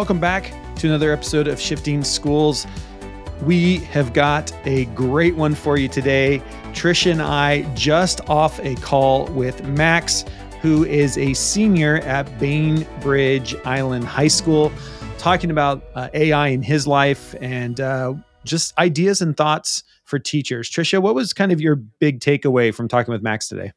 welcome back to another episode of Shifting Schools. We have got a great one for you today. Trisha and I just off a call with Max, who is a senior at Bainbridge Island High School, talking about uh, AI in his life and uh, just ideas and thoughts for teachers. Trisha, what was kind of your big takeaway from talking with Max today?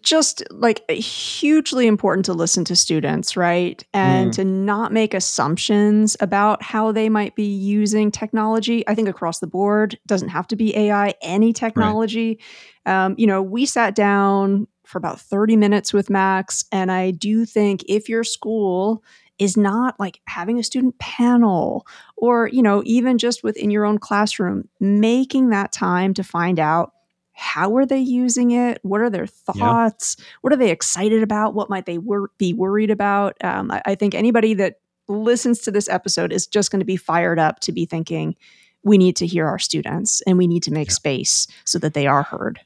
Just like hugely important to listen to students, right? And mm. to not make assumptions about how they might be using technology. I think across the board doesn't have to be AI, any technology. Right. Um, you know, we sat down for about 30 minutes with Max, and I do think if your school is not like having a student panel or, you know, even just within your own classroom, making that time to find out how are they using it? What are their thoughts? Yeah. what are they excited about? What might they wor- be worried about? Um, I, I, think anybody that listens to this episode is just going to be fired up to be thinking we need to hear our students and we need to make yeah. space so that they are heard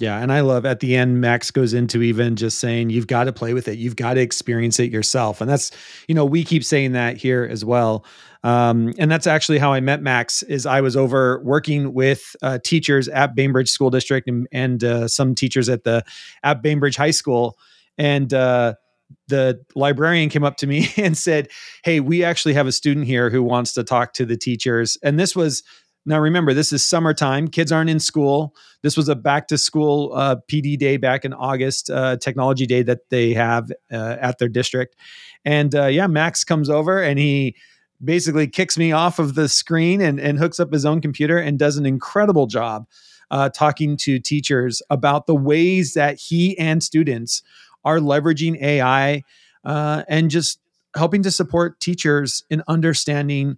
yeah, and I love at the end Max goes into even just saying you've got to play with it. You've got to experience it yourself. And that's, you know, we keep saying that here as well. Um, and that's actually how I met Max is I was over working with uh, teachers at Bainbridge School District and, and uh, some teachers at the at Bainbridge High School and uh, the librarian came up to me and said, "Hey, we actually have a student here who wants to talk to the teachers." And this was now, remember, this is summertime. Kids aren't in school. This was a back to school uh, PD day back in August, uh, technology day that they have uh, at their district. And uh, yeah, Max comes over and he basically kicks me off of the screen and, and hooks up his own computer and does an incredible job uh, talking to teachers about the ways that he and students are leveraging AI uh, and just helping to support teachers in understanding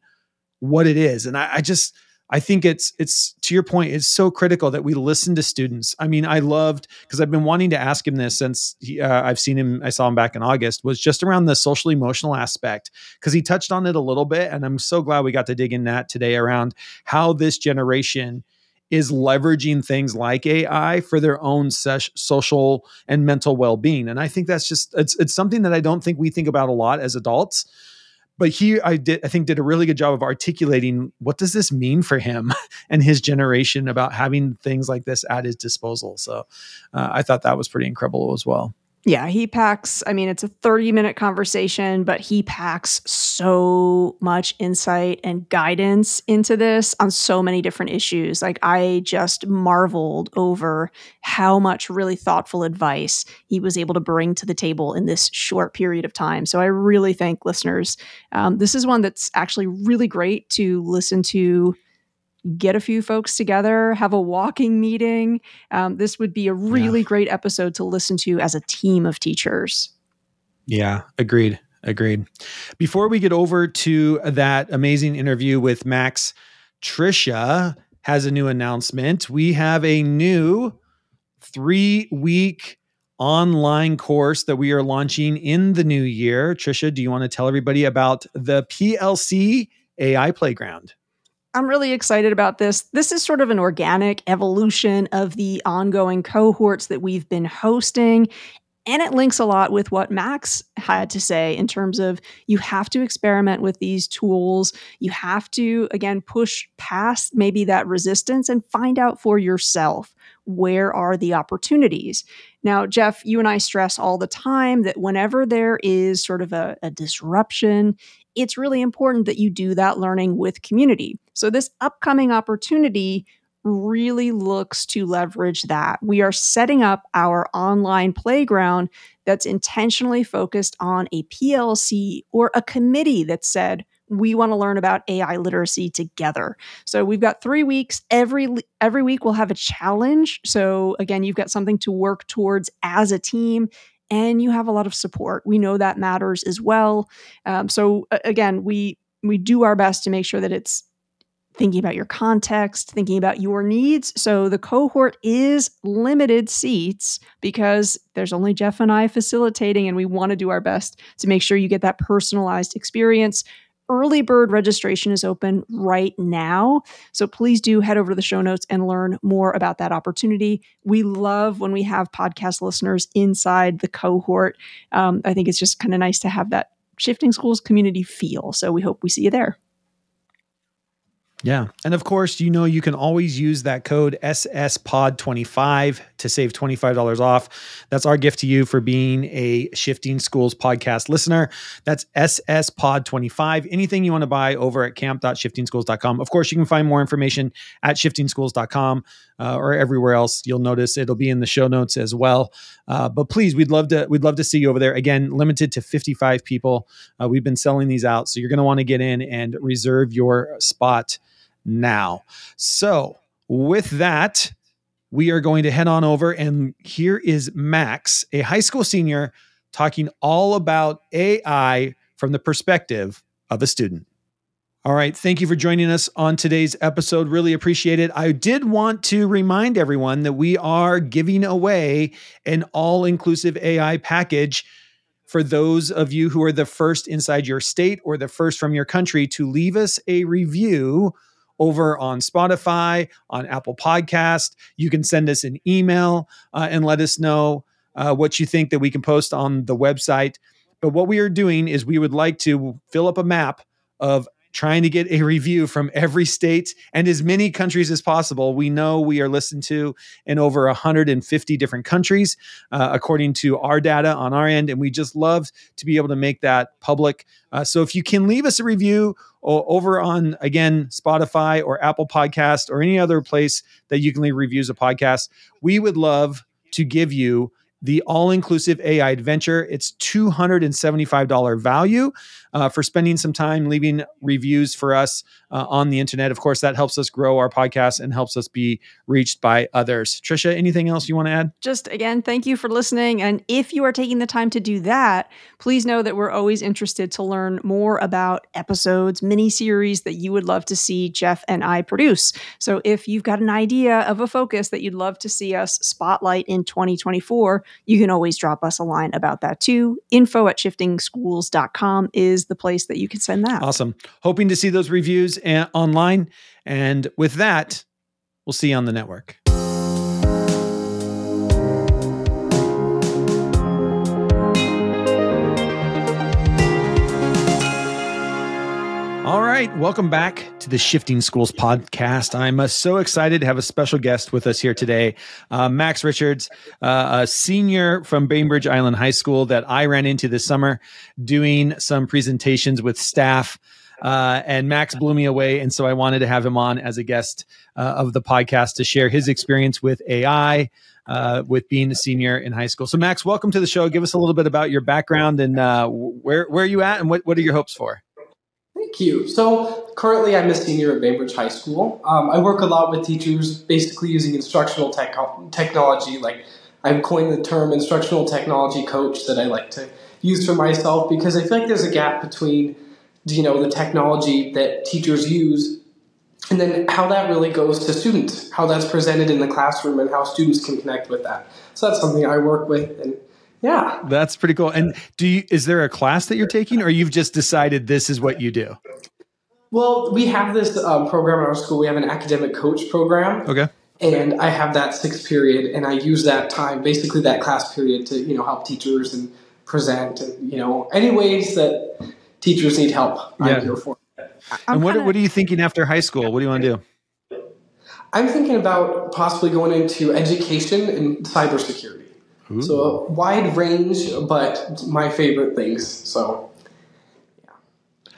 what it is. And I, I just, I think it's it's to your point. It's so critical that we listen to students. I mean, I loved because I've been wanting to ask him this since he, uh, I've seen him. I saw him back in August. Was just around the social emotional aspect because he touched on it a little bit, and I'm so glad we got to dig in that today around how this generation is leveraging things like AI for their own ses- social and mental well being. And I think that's just it's it's something that I don't think we think about a lot as adults but he i did i think did a really good job of articulating what does this mean for him and his generation about having things like this at his disposal. So uh, i thought that was pretty incredible as well yeah, he packs, I mean, it's a 30 minute conversation, but he packs so much insight and guidance into this on so many different issues. Like, I just marveled over how much really thoughtful advice he was able to bring to the table in this short period of time. So, I really think listeners, um, this is one that's actually really great to listen to get a few folks together, have a walking meeting. Um, this would be a really yeah. great episode to listen to as a team of teachers. Yeah, agreed. Agreed. Before we get over to that amazing interview with Max, Trisha has a new announcement. We have a new three week online course that we are launching in the new year. Trisha, do you want to tell everybody about the PLC AI Playground? I'm really excited about this. This is sort of an organic evolution of the ongoing cohorts that we've been hosting. And it links a lot with what Max had to say in terms of you have to experiment with these tools. You have to, again, push past maybe that resistance and find out for yourself where are the opportunities. Now, Jeff, you and I stress all the time that whenever there is sort of a, a disruption it's really important that you do that learning with community. So, this upcoming opportunity really looks to leverage that. We are setting up our online playground that's intentionally focused on a PLC or a committee that said, we want to learn about AI literacy together. So we've got 3 weeks every every week we'll have a challenge. So again, you've got something to work towards as a team and you have a lot of support. We know that matters as well. Um, so again, we we do our best to make sure that it's thinking about your context, thinking about your needs. So the cohort is limited seats because there's only Jeff and I facilitating, and we want to do our best to make sure you get that personalized experience early bird registration is open right now. So please do head over to the show notes and learn more about that opportunity. We love when we have podcast listeners inside the cohort. Um, I think it's just kind of nice to have that Shifting Schools community feel. So we hope we see you there. Yeah. And of course, you know, you can always use that code SSPOD25 to save $25 off. That's our gift to you for being a Shifting Schools podcast listener. That's SSPOD25. Anything you want to buy over at camp.shiftingschools.com. Of course, you can find more information at shiftingschools.com uh, or everywhere else. You'll notice it'll be in the show notes as well. Uh, but please, we'd love to we'd love to see you over there. Again, limited to 55 people. Uh, we've been selling these out, so you're going to want to get in and reserve your spot now. So, with that, we are going to head on over and here is Max, a high school senior, talking all about AI from the perspective of a student. All right. Thank you for joining us on today's episode. Really appreciate it. I did want to remind everyone that we are giving away an all inclusive AI package for those of you who are the first inside your state or the first from your country to leave us a review over on Spotify, on Apple Podcast. You can send us an email uh, and let us know uh, what you think that we can post on the website. But what we are doing is we would like to fill up a map of trying to get a review from every state and as many countries as possible. We know we are listened to in over 150 different countries, uh, according to our data on our end. And we just love to be able to make that public. Uh, so if you can leave us a review over on, again, Spotify or Apple Podcast or any other place that you can leave reviews of podcasts, we would love to give you the all inclusive AI adventure. It's $275 value uh, for spending some time leaving reviews for us uh, on the internet. Of course, that helps us grow our podcast and helps us be reached by others. Trisha, anything else you want to add? Just again, thank you for listening. And if you are taking the time to do that, please know that we're always interested to learn more about episodes, mini series that you would love to see Jeff and I produce. So if you've got an idea of a focus that you'd love to see us spotlight in 2024, you can always drop us a line about that too. Info at shiftingschools.com is the place that you can send that. Awesome. Hoping to see those reviews a- online. And with that, we'll see you on the network. All right, welcome back to the Shifting Schools podcast. I'm uh, so excited to have a special guest with us here today, uh, Max Richards, uh, a senior from Bainbridge Island High School that I ran into this summer doing some presentations with staff. Uh, and Max blew me away. And so I wanted to have him on as a guest uh, of the podcast to share his experience with AI, uh, with being a senior in high school. So, Max, welcome to the show. Give us a little bit about your background and uh, where where are you at, and what what are your hopes for? So currently, I'm a senior at Bainbridge High School. Um, I work a lot with teachers, basically using instructional tech- technology. Like I've coined the term instructional technology coach that I like to use for myself because I feel like there's a gap between you know the technology that teachers use and then how that really goes to students, how that's presented in the classroom, and how students can connect with that. So that's something I work with and yeah. That's pretty cool. And do you is there a class that you're taking or you've just decided this is what you do? Well, we have this um, program at our school. We have an academic coach program. Okay. And I have that sixth period, and I use that time, basically that class period, to you know help teachers and present, and you know any ways that teachers need help. Yeah. I'm here for. and what kinda, what are you thinking after high school? What do you want to do? I'm thinking about possibly going into education and cybersecurity. Ooh. So a wide range, but my favorite things. So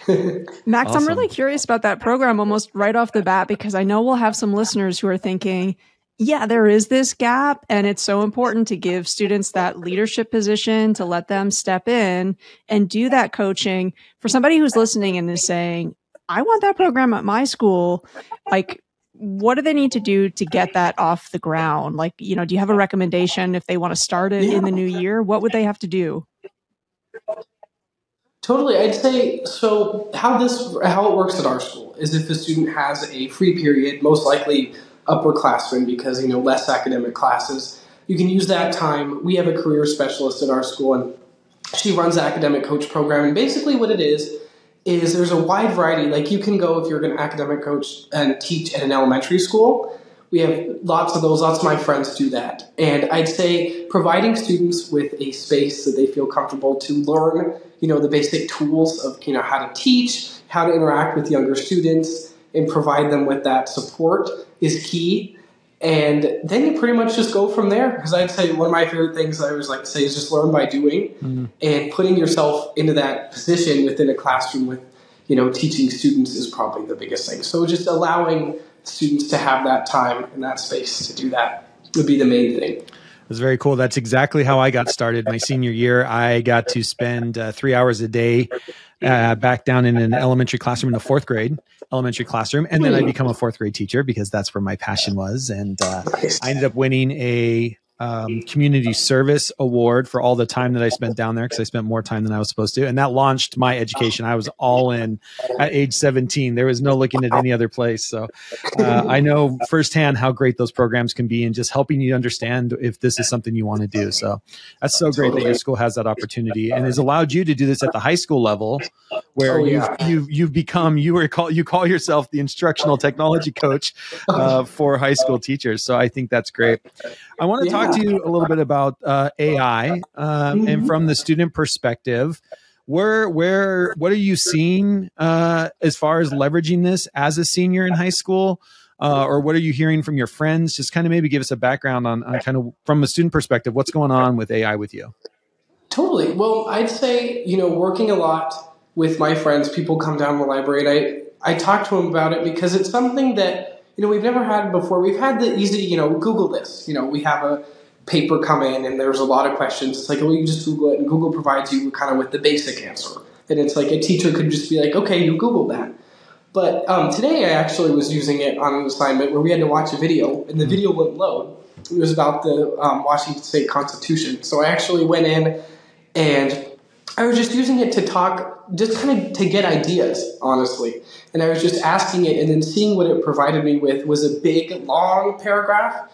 Max, awesome. I'm really curious about that program almost right off the bat because I know we'll have some listeners who are thinking, yeah, there is this gap, and it's so important to give students that leadership position to let them step in and do that coaching. For somebody who's listening and is saying, I want that program at my school, like, what do they need to do to get that off the ground? Like, you know, do you have a recommendation if they want to start it yeah. in the new year? What would they have to do? Totally. I'd say so how this how it works at our school is if a student has a free period, most likely upperclassmen because you know less academic classes, you can use that time. We have a career specialist at our school and she runs the academic coach program and basically what it is is there's a wide variety. Like you can go if you're an academic coach and teach at an elementary school, we have lots of those. Lots of my friends do that. And I'd say providing students with a space that they feel comfortable to learn, you know, the basic tools of, you know, how to teach, how to interact with younger students, and provide them with that support is key. And then you pretty much just go from there. Because I'd say one of my favorite things I always like to say is just learn by doing mm-hmm. and putting yourself into that position within a classroom with, you know, teaching students is probably the biggest thing. So just allowing students to have that time and that space to do that would be the main thing. That's very cool. That's exactly how I got started. My senior year, I got to spend uh, three hours a day uh, back down in an elementary classroom in the fourth grade elementary classroom, and then I become a fourth grade teacher because that's where my passion was. And uh, I ended up winning a um, community service award for all the time that I spent down there because I spent more time than I was supposed to. And that launched my education. I was all in at age 17. There was no looking at any other place. So uh, I know firsthand how great those programs can be and just helping you understand if this is something you want to do. So that's so great that your school has that opportunity and has allowed you to do this at the high school level where oh, yeah. you've, you've, you've become, you were call, you call yourself the instructional technology coach uh, for high school teachers. So I think that's great. I want to yeah. talk to you a little bit about uh, AI uh, mm-hmm. and from the student perspective. Where, where, what are you seeing uh, as far as leveraging this as a senior in high school? Uh, or what are you hearing from your friends? Just kind of maybe give us a background on, on kind of from a student perspective, what's going on with AI with you? Totally. Well, I'd say, you know, working a lot with my friends, people come down to the library and I, I talk to them about it because it's something that you know, we've never had before. We've had the easy, you know, Google this. You know, we have a paper come in and there's a lot of questions. It's like, well, you just Google it, and Google provides you kind of with the basic answer. And it's like a teacher could just be like, okay, you Google that. But um, today I actually was using it on an assignment where we had to watch a video, and the hmm. video wouldn't load. It was about the um, Washington State Constitution. So I actually went in and I was just using it to talk, just kind of to get ideas, honestly. And I was just asking it, and then seeing what it provided me with was a big, long paragraph.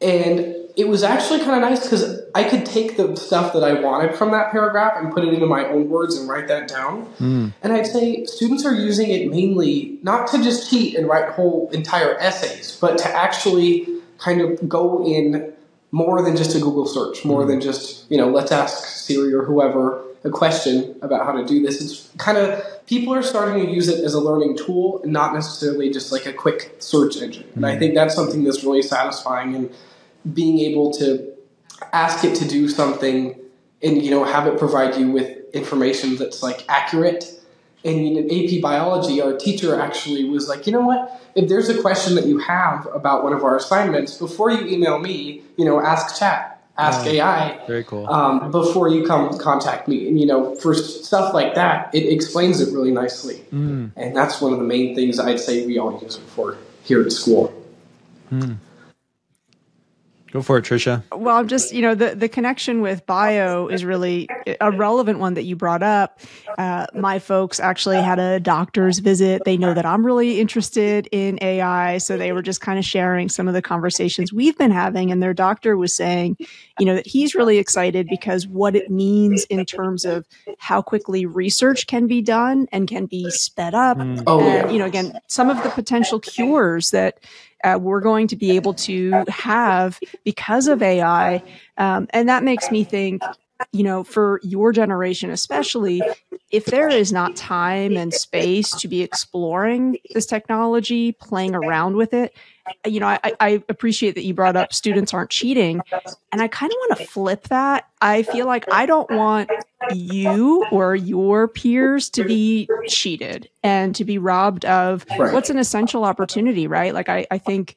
And it was actually kind of nice because I could take the stuff that I wanted from that paragraph and put it into my own words and write that down. Mm. And I'd say students are using it mainly not to just cheat and write whole entire essays, but to actually kind of go in more than just a Google search, more mm. than just, you know, let's ask Siri or whoever a question about how to do this. It's kind of people are starting to use it as a learning tool and not necessarily just like a quick search engine. And I mm-hmm. think that's something that's really satisfying and being able to ask it to do something and you know have it provide you with information that's like accurate. And in AP biology, our teacher actually was like, you know what? If there's a question that you have about one of our assignments, before you email me, you know, ask chat Ask AI. Very cool. Um, before you come contact me, and you know, for stuff like that, it explains it really nicely, mm. and that's one of the main things I'd say we all use it for here at school. Mm. Go for it, Trisha. Well, I'm just, you know, the, the connection with bio is really a relevant one that you brought up. Uh, my folks actually had a doctor's visit. They know that I'm really interested in AI. So they were just kind of sharing some of the conversations we've been having. And their doctor was saying, you know, that he's really excited because what it means in terms of how quickly research can be done and can be sped up. Mm. Oh, and, yeah. you know, again, some of the potential cures that uh, we're going to be able to have because of AI. Um, and that makes me think, you know, for your generation, especially, if there is not time and space to be exploring this technology, playing around with it, you know, I, I, appreciate that you brought up students aren't cheating. And I kind of want to flip that. I feel like I don't want you or your peers to be cheated and to be robbed of right. what's an essential opportunity, right? Like, I, I think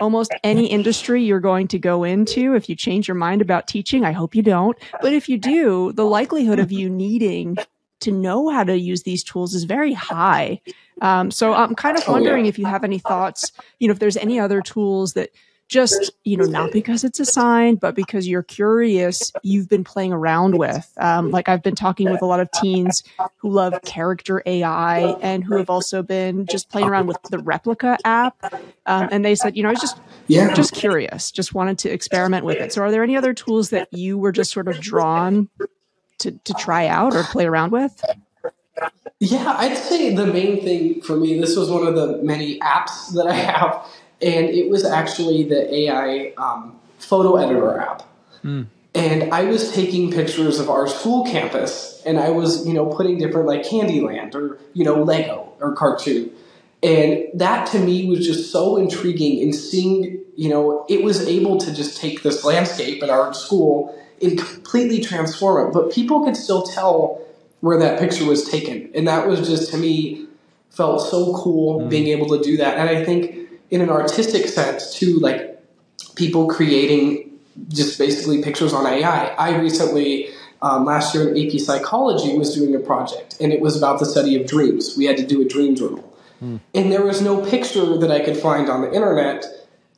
almost any industry you're going to go into, if you change your mind about teaching, I hope you don't. But if you do, the likelihood of you needing to know how to use these tools is very high. Um, so I'm kind of wondering oh, yeah. if you have any thoughts, you know, if there's any other tools that just, you know, not because it's assigned, but because you're curious, you've been playing around with. Um, like I've been talking with a lot of teens who love character AI and who have also been just playing around with the Replika app. Um, and they said, you know, I was just, yeah. just curious, just wanted to experiment with it. So are there any other tools that you were just sort of drawn to, to try out or play around with? Yeah, I'd say the main thing for me, this was one of the many apps that I have, and it was actually the AI um, photo editor app. Mm. And I was taking pictures of our school campus, and I was, you know, putting different like Candyland or you know Lego or cartoon, and that to me was just so intriguing in seeing, you know, it was able to just take this landscape in our school and completely transform it. But people could still tell where that picture was taken. And that was just to me felt so cool mm. being able to do that. And I think in an artistic sense too, like people creating just basically pictures on AI. I recently um, last year in AP Psychology was doing a project, and it was about the study of dreams. We had to do a dream journal. Mm. And there was no picture that I could find on the internet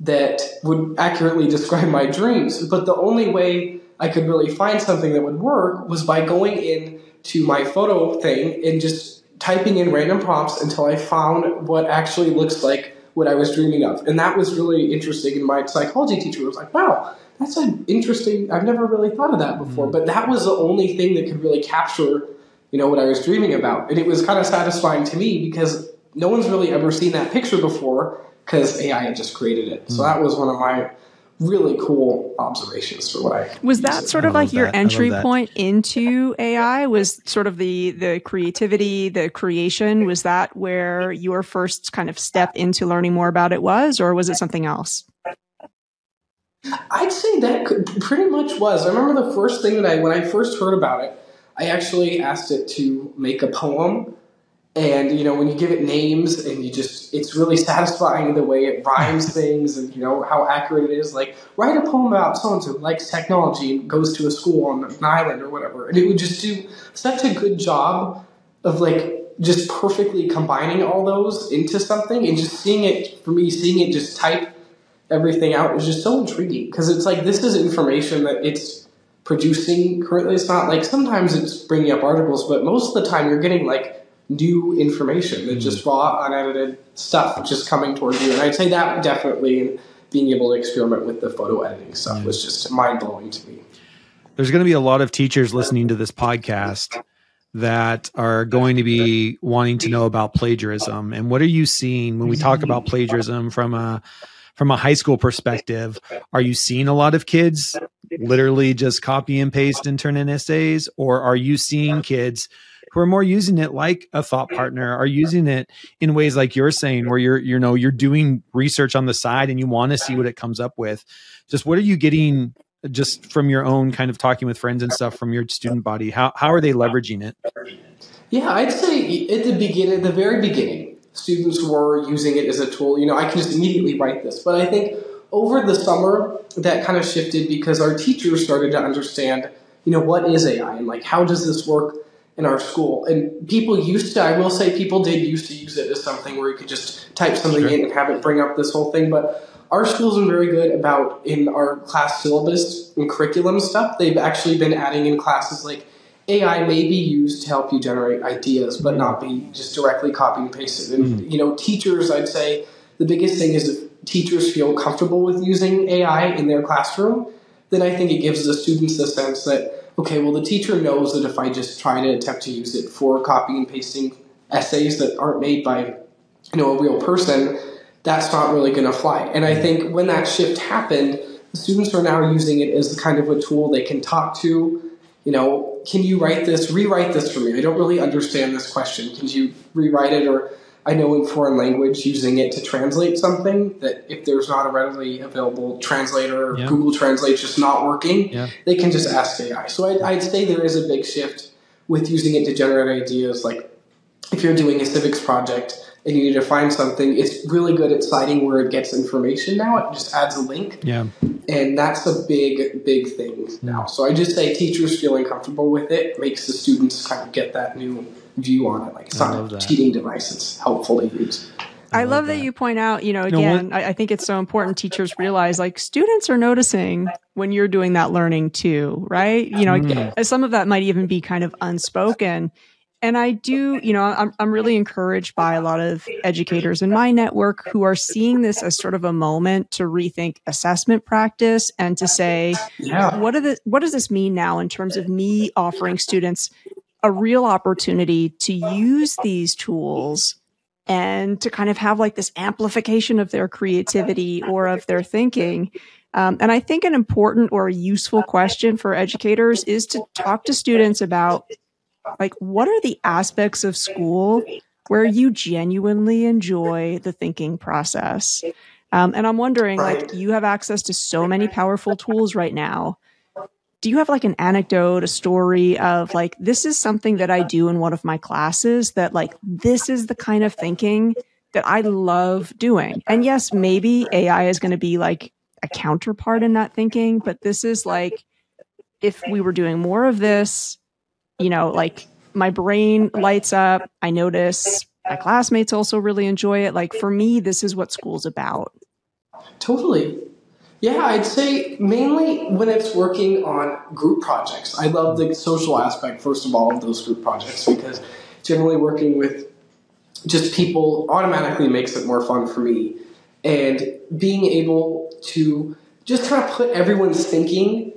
that would accurately describe my dreams. But the only way I could really find something that would work was by going in to my photo thing and just typing in random prompts until I found what actually looks like what I was dreaming of. And that was really interesting. And my psychology teacher was like, wow, that's an interesting, I've never really thought of that before. Mm. But that was the only thing that could really capture, you know, what I was dreaming about. And it was kind of satisfying to me because no one's really ever seen that picture before because AI had just created it. So hmm. that was one of my really cool observations for what I was that sort of like your that. entry point into AI was sort of the the creativity the creation was that where your first kind of step into learning more about it was or was it something else? I'd say that pretty much was. I remember the first thing that I when I first heard about it I actually asked it to make a poem and you know when you give it names and you just it's really satisfying the way it rhymes things and you know how accurate it is. Like write a poem about someone who likes technology and goes to a school on an island or whatever. And it would just do such a good job of like just perfectly combining all those into something. And just seeing it for me seeing it just type everything out is just so intriguing. Because it's like this is information that it's producing currently. It's not like sometimes it's bringing up articles but most of the time you're getting like new information than just mm-hmm. raw, unedited stuff just coming towards you. And I'd say that definitely being able to experiment with the photo editing stuff yeah. was just mind blowing to me. There's going to be a lot of teachers listening to this podcast that are going to be wanting to know about plagiarism. And what are you seeing when we talk about plagiarism from a from a high school perspective? Are you seeing a lot of kids literally just copy and paste and turn in essays, or are you seeing kids who are more using it like a thought partner are using it in ways like you're saying where you're you know you're doing research on the side and you want to see what it comes up with. Just what are you getting just from your own kind of talking with friends and stuff from your student body? How, how are they leveraging it? Yeah i'd say at the beginning at the very beginning students were using it as a tool. You know i can just immediately write this but i think over the summer that kind of shifted because our teachers started to understand you know what is ai and like how does this work in our school. And people used to, I will say, people did used to use it as something where you could just type something sure. in and have it bring up this whole thing. But our school's been very good about in our class syllabus and curriculum stuff. They've actually been adding in classes like AI may be used to help you generate ideas, but not be just directly copy and pasted. And mm-hmm. you know, teachers, I'd say the biggest thing is if teachers feel comfortable with using AI in their classroom, then I think it gives the students the sense that okay, well, the teacher knows that if I just try to attempt to use it for copying and pasting essays that aren't made by you know a real person, that's not really going to fly. And I think when that shift happened, the students are now using it as the kind of a tool they can talk to. You know, can you write this, rewrite this for me? I don't really understand this question. Can you rewrite it or I know in foreign language using it to translate something that if there's not a readily available translator, yeah. Google Translate just not working, yeah. they can just ask AI. So I'd, I'd, say there is a big shift with using it to generate ideas. Like if you're doing a civics project and you need to find something, it's really good at citing where it gets information now. It just adds a link. Yeah. And that's a big, big thing mm. now. So I just say teachers feeling comfortable with it makes the students kind of get that new view on it. Like it's not a cheating device; it's helpful to use. I, love that. that. you point out, you know, again, no, I, I, think it's so important teachers realize like students are noticing when you're doing that learning too, right? You know, mm. some of that might even be kind of unspoken. And I do, you know, I'm, I'm really encouraged by a lot of educators in my network who are seeing this as sort of a moment to rethink assessment practice and to say, yeah. what, are the, what does this mean now in terms of me offering students a real opportunity to use these tools and to kind of have like this amplification of their creativity or of their thinking. Um, and I think an important or useful question for educators is to talk to students about like what are the aspects of school where you genuinely enjoy the thinking process. Um, and I'm wondering, like, you have access to so many powerful tools right now. Do you have like an anecdote, a story of like, this is something that I do in one of my classes that, like, this is the kind of thinking that I love doing? And yes, maybe AI is going to be like a counterpart in that thinking, but this is like, if we were doing more of this, you know, like my brain lights up. I notice my classmates also really enjoy it. Like for me, this is what school's about. Totally. Yeah, I'd say mainly when it's working on group projects. I love the social aspect, first of all, of those group projects because generally working with just people automatically makes it more fun for me. And being able to just kind of put everyone's thinking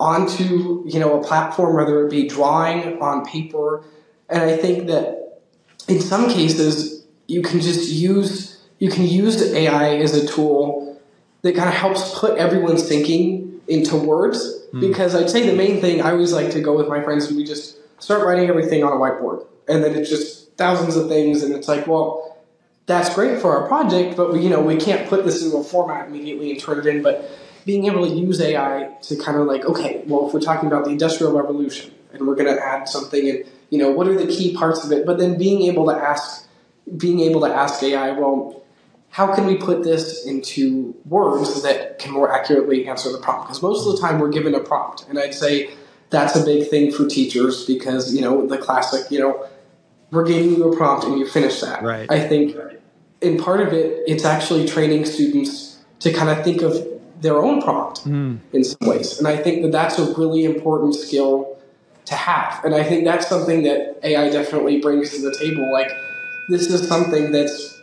onto you know a platform, whether it be drawing on paper. And I think that in some cases you can just use you can use AI as a tool that kind of helps put everyone's thinking into words. Mm. Because I'd say the main thing I always like to go with my friends and we just start writing everything on a whiteboard, and then it's just thousands of things, and it's like, well, that's great for our project, but we, you know we can't put this into a format immediately and turn it in, but being able to use AI to kind of like, okay, well, if we're talking about the Industrial Revolution and we're going to add something, and you know, what are the key parts of it? But then being able to ask, being able to ask AI, well, how can we put this into words that can more accurately answer the prompt? Because most of the time we're given a prompt, and I'd say that's a big thing for teachers because you know the classic, you know, we're giving you a prompt and you finish that. Right. I think in part of it, it's actually training students to kind of think of their own prompt mm. in some ways. And I think that that's a really important skill to have. And I think that's something that AI definitely brings to the table. Like, this is something that's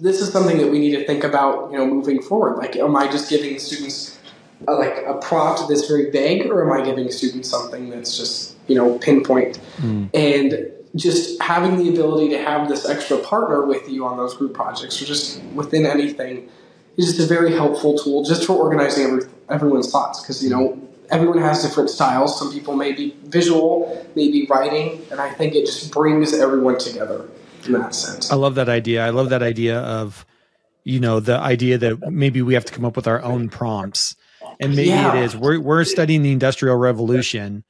this is something that we need to think about, you know, moving forward. Like, am I just giving students a, like a prompt that's very vague, or am I giving students something that's just you know pinpoint? Mm. And just having the ability to have this extra partner with you on those group projects, or just within anything, is just a very helpful tool just for organizing every, everyone's thoughts because you know everyone has different styles some people may be visual maybe writing and i think it just brings everyone together in that sense. I love that idea. I love that idea of you know the idea that maybe we have to come up with our own prompts. And maybe yeah. it is we're, we're studying the industrial revolution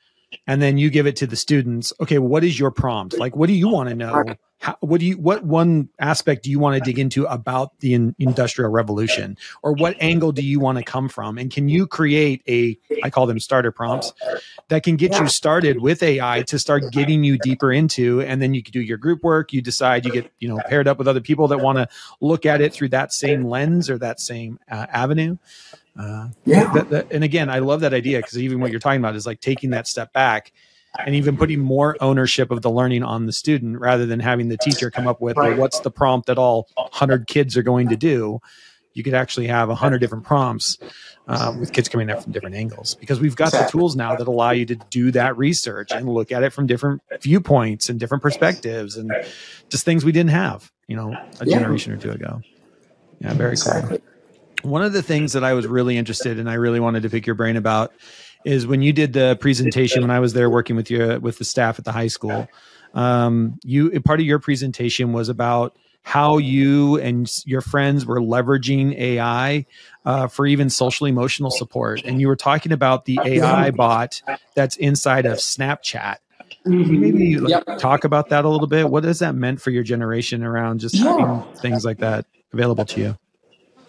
and then you give it to the students okay what is your prompt? Like what do you want to know how, what do you what one aspect do you want to dig into about the in, industrial revolution? Or what angle do you want to come from? And can you create a i call them starter prompts that can get you started with ai to start getting you deeper into and then you can do your group work you decide you get you know paired up with other people that want to look at it through that same lens or that same uh, avenue? Uh, yeah. that, that, and again i love that idea because even what you're talking about is like taking that step back and even putting more ownership of the learning on the student rather than having the teacher come up with well, what's the prompt that all 100 kids are going to do? You could actually have 100 different prompts uh, with kids coming at from different angles because we've got the tools now that allow you to do that research and look at it from different viewpoints and different perspectives and just things we didn't have you know a yeah. generation or two ago. Yeah very exactly. cool one of the things that i was really interested in i really wanted to pick your brain about is when you did the presentation when I was there working with you with the staff at the high school. Um, you part of your presentation was about how you and your friends were leveraging AI uh, for even social emotional support, and you were talking about the AI bot that's inside of Snapchat. Mm-hmm. Maybe like, yep. talk about that a little bit. What has that meant for your generation around just yeah. having things like that available to you?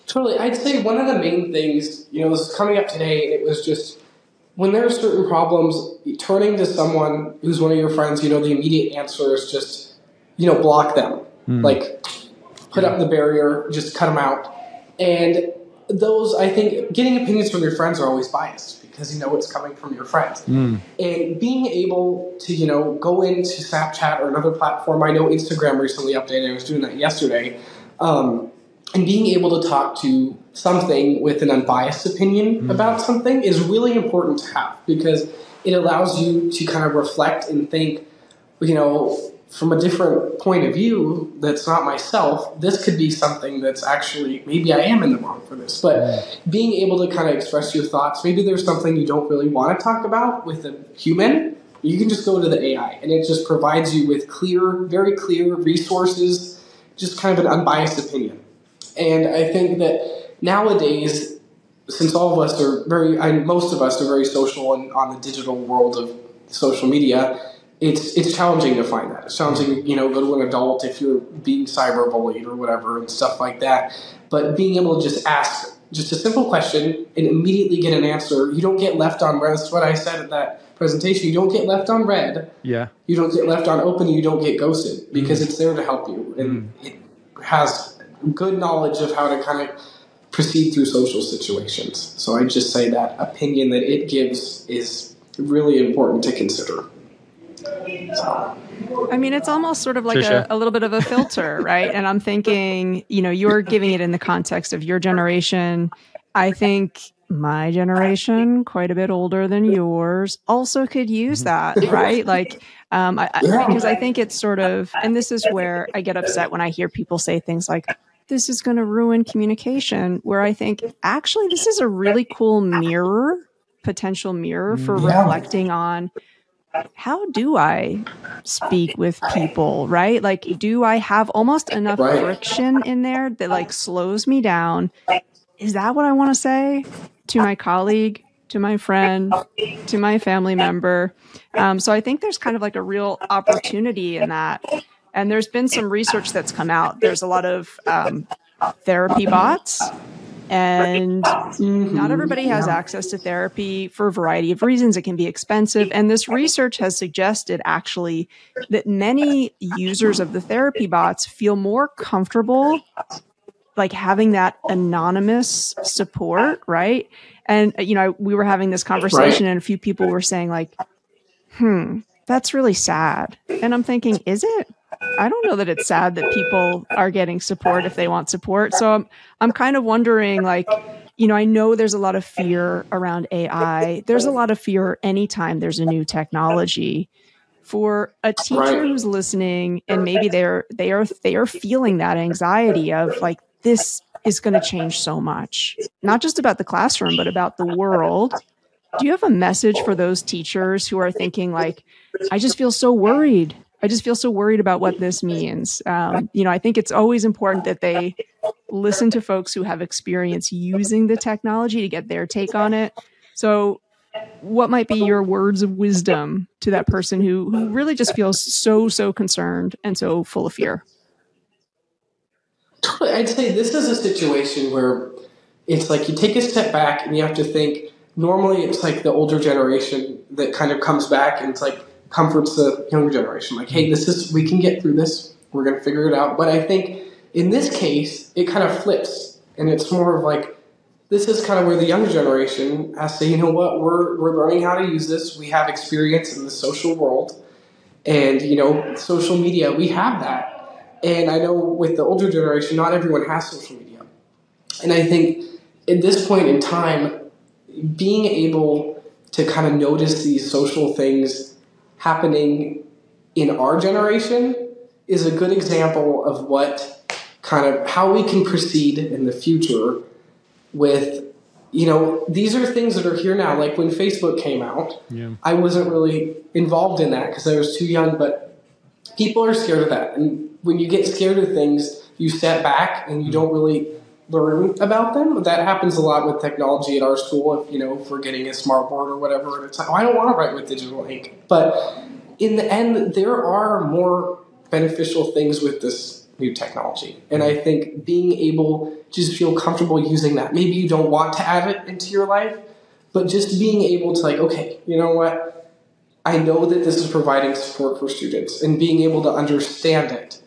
Totally. I'd say one of the main things, you know, this is coming up today, it was just when there are certain problems, turning to someone who's one of your friends, you know, the immediate answer is just, you know, block them. Mm. Like, put up the barrier, just cut them out. And those, I think, getting opinions from your friends are always biased because you know it's coming from your friends. Mm. And being able to, you know, go into Snapchat or another platform, I know Instagram recently updated, I was doing that yesterday. Um, and being able to talk to something with an unbiased opinion mm about something is really important to have because it allows you to kind of reflect and think, you know, from a different point of view that's not myself, this could be something that's actually maybe I am in the wrong for this. But being able to kind of express your thoughts, maybe there's something you don't really want to talk about with a human, you can just go to the AI and it just provides you with clear, very clear resources, just kind of an unbiased opinion. And I think that nowadays, since all of us are very, I, most of us are very social and on the digital world of social media, it's it's challenging to find that. It's challenging, you know, go to an adult if you're being cyberbullied or whatever and stuff like that. But being able to just ask just a simple question and immediately get an answer, you don't get left on read. That's what I said at that presentation. You don't get left on read. Yeah. You don't get left on open. You don't get ghosted because mm. it's there to help you and mm. it has good knowledge of how to kind of proceed through social situations. So I just say that opinion that it gives is really important to consider. I mean, it's almost sort of like a, a, little bit of a filter, right? And I'm thinking, you know, you're giving it in the context of your generation. I think my generation, quite a bit older than yours, also could use that, right? Like, um, I, I, because I think it's sort of, and this is where I get upset when I hear people say things like, this is going to ruin communication, where I think actually this is a really cool mirror, potential mirror for yeah. reflecting on how do I speak with people, right? Like, do I have almost enough right. friction in there that like slows me down? Is that what I want to say to my colleague, to my friend, to my family member? Um, so I think there's kind of like a real opportunity in that. And there's been some research that's come out. There's a lot of um, therapy bots and mm-hmm. not everybody has yeah. access to therapy for a variety of reasons. It can be expensive. And this research has suggested actually that many users of the therapy bots feel more comfortable like having that anonymous support, right? And you know, we were having this conversation right. and a few people were saying like, "Hmm, that's really sad." And I'm thinking, "Is it?" I don't know that it's sad that people are getting support if they want support. So I'm I'm kind of wondering like you know, I know there's a lot of fear around AI. There's a lot of fear anytime there's a new technology. For a teacher who's listening and maybe they're they are they are feeling that anxiety of like this is going to change so much. Not just about the classroom, but about the world. Do you have a message for those teachers who are thinking like I just feel so worried I just feel so worried about what this means. Um, you know, I think it's always important that they listen to folks who have experience using the technology to get their take on it. So, what might be your words of wisdom to that person who, who really just feels so, so concerned and so full of fear? I'd say this is a situation where it's like you take a step back and you have to think. Normally, it's like the older generation that kind of comes back and it's like, comforts the younger generation. Like, hey, this is we can get through this. We're gonna figure it out. But I think in this case, it kind of flips, and it's more of like this is kind of where the younger generation has to you know what, we're we're learning how to use this. We have experience in the social world, and you know, social media. We have that. And I know with the older generation, not everyone has social media. And I think at this point in time, being able to kind of notice these social things happening in our generation is a good example of what kind of how we can proceed in the future with you know these are things that are here now like when facebook came out yeah. i wasn't really involved in that because i was too young but people are scared of that and when you get scared of things you step back and you don't really learn about them. That happens a lot with technology at our school. If you know, if we're getting a smart board or whatever, it's like, oh, I don't want to write with digital ink. But in the end, there are more beneficial things with this new technology, and I think being able to just feel comfortable using that. Maybe you don't want to add it into your life, but just being able to like, okay, you know what. I know that this is providing support for students and being able to understand it,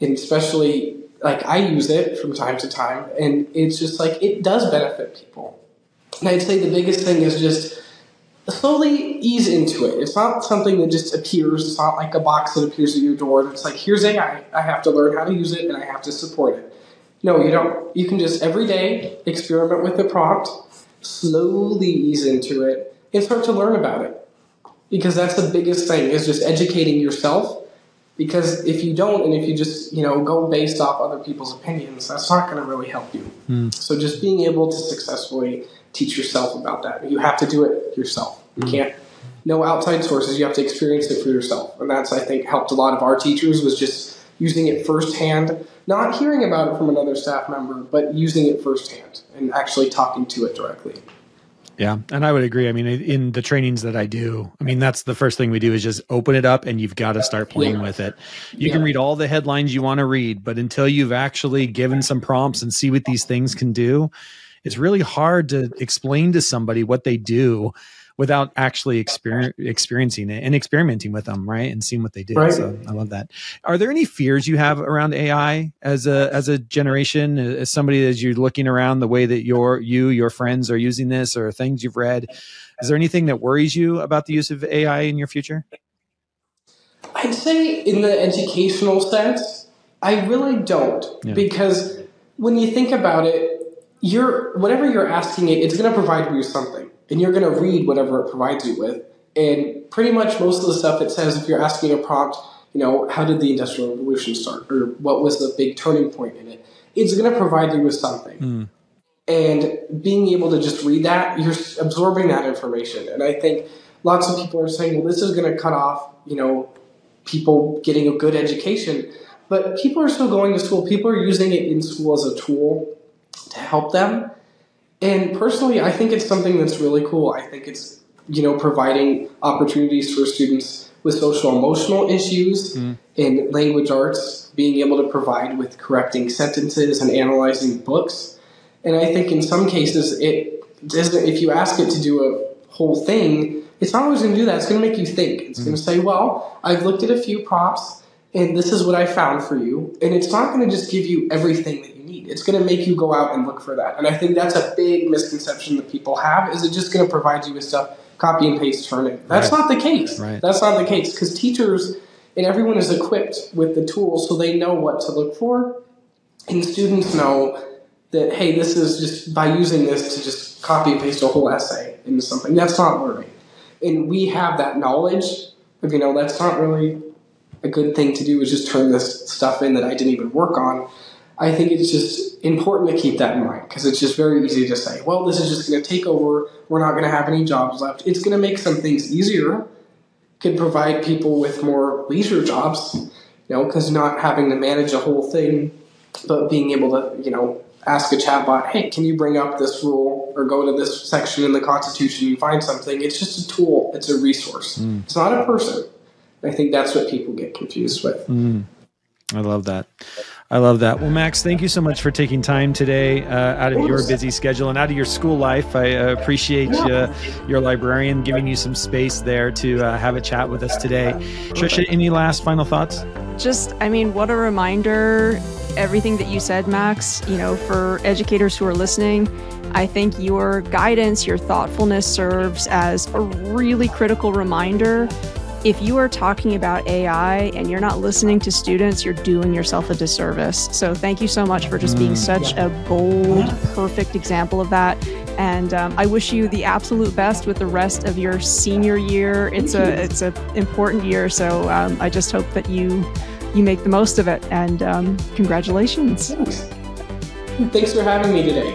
and especially like I use it from time to time, and it's just like it does benefit people. And I'd say the biggest thing is just slowly ease into it. It's not something that just appears. It's not like a box that appears at your door. It's like here's AI. I have to learn how to use it, and I have to support it. No, you don't. You can just every day experiment with the prompt, slowly ease into it, and start to learn about it. Because that's the biggest thing is just educating yourself Because if you don't, and if you just you know go based off other people's opinions, that's not going to really help you. Mm. So just being able to successfully teach yourself about that, you have to do it yourself. You Mm. can't no outside sources. You have to experience it for yourself, and that's I think helped a lot of our teachers was just using it firsthand, not hearing about it from another staff member, but using it firsthand and actually talking to it directly. Yeah, and I would agree. I mean, in the trainings that I do, I mean, that's the first thing we do is just open it up and you've got to start playing Yeah. with it. You Yeah. can read all the headlines you want to read, but until you've actually given some prompts and see what these things can do, it's really hard to explain to somebody what they do without actually exper- experiencing it and experimenting with them, right? And seeing what they do. Right. So I love that. Are there any fears you have around AI as a as a generation, as somebody as you're looking around the way that your you your friends are using this or things you've read? Is there anything that worries you about the use of AI in your future? I'd say in the educational sense, I really don't Yeah. because when you think about it, you're whatever you're asking it, it's going to provide you something, and you're going to read whatever it provides you with. And pretty much most of the stuff it says, if you're asking a prompt, you know, how did the Industrial Revolution start, or what was the big turning point in it, it's going to provide you with something. Mm. And being able to just read that, you're absorbing that information. And I think lots of people are saying, well, this is going to cut off, you know, people getting a good education. But people are still going to school. People are using it in school as a tool to help them. And personally, I think it's something that's really cool. I think it's, you know, providing opportunities for students with social emotional issues Mm. in language arts, being able to provide with correcting sentences and analyzing books. And I think in some cases, it doesn't, if you ask it to do a whole thing, it's not always going to do that. It's going to make you think. It's going to say, well, I've looked at a few prompts and this is what I found for you. And it's not going to just give you everything that you need. It's going to make you go out and look for that. And I think that's a big misconception that people have is it just going to provide you with stuff, copy and paste, turn it. That's Right. not the case. Right. That's not the case because teachers and everyone is equipped with the tools so they know what to look for. And students know that, hey, this is just by using this to just copy and paste a whole essay into something. That's not learning. And we have that knowledge of, you know, that's not really a good thing to do is just turn this stuff in that I didn't even work on. I think it's just important to keep that in mind because it's just very easy to say, well, this is just going to take over. We're not going to have any jobs left. It's going to make some things easier. Could provide people with more leisure jobs, you know, because not having to manage a whole thing, but being able to, you know, ask a chatbot, hey, can you bring up this rule or go to this section in the Constitution and find something? It's just a tool. It's a resource. Mm. It's not a person. I think that's what people get confused with. Mm. I love that. I love that. Well, Max, thank you so much for taking time today uh, out of your busy schedule and out of your school life. I uh, appreciate uh, your librarian giving you some space there to uh, have a chat with us today. Trisha, any last final thoughts? Just, I mean, what a reminder. Everything that you said, Max, you know, for educators who are listening, I think your guidance, your thoughtfulness serves as a really critical reminder. If you are talking about AI and you're not listening to students, you're doing yourself a disservice. So, thank you so much for just being Mm. such a bold, perfect example of that. And um, I wish you the absolute best with the rest of your senior year. It's a it's an important year, so um, I just hope that you you make the most of it. And um, congratulations. Thanks. Thanks for having me today.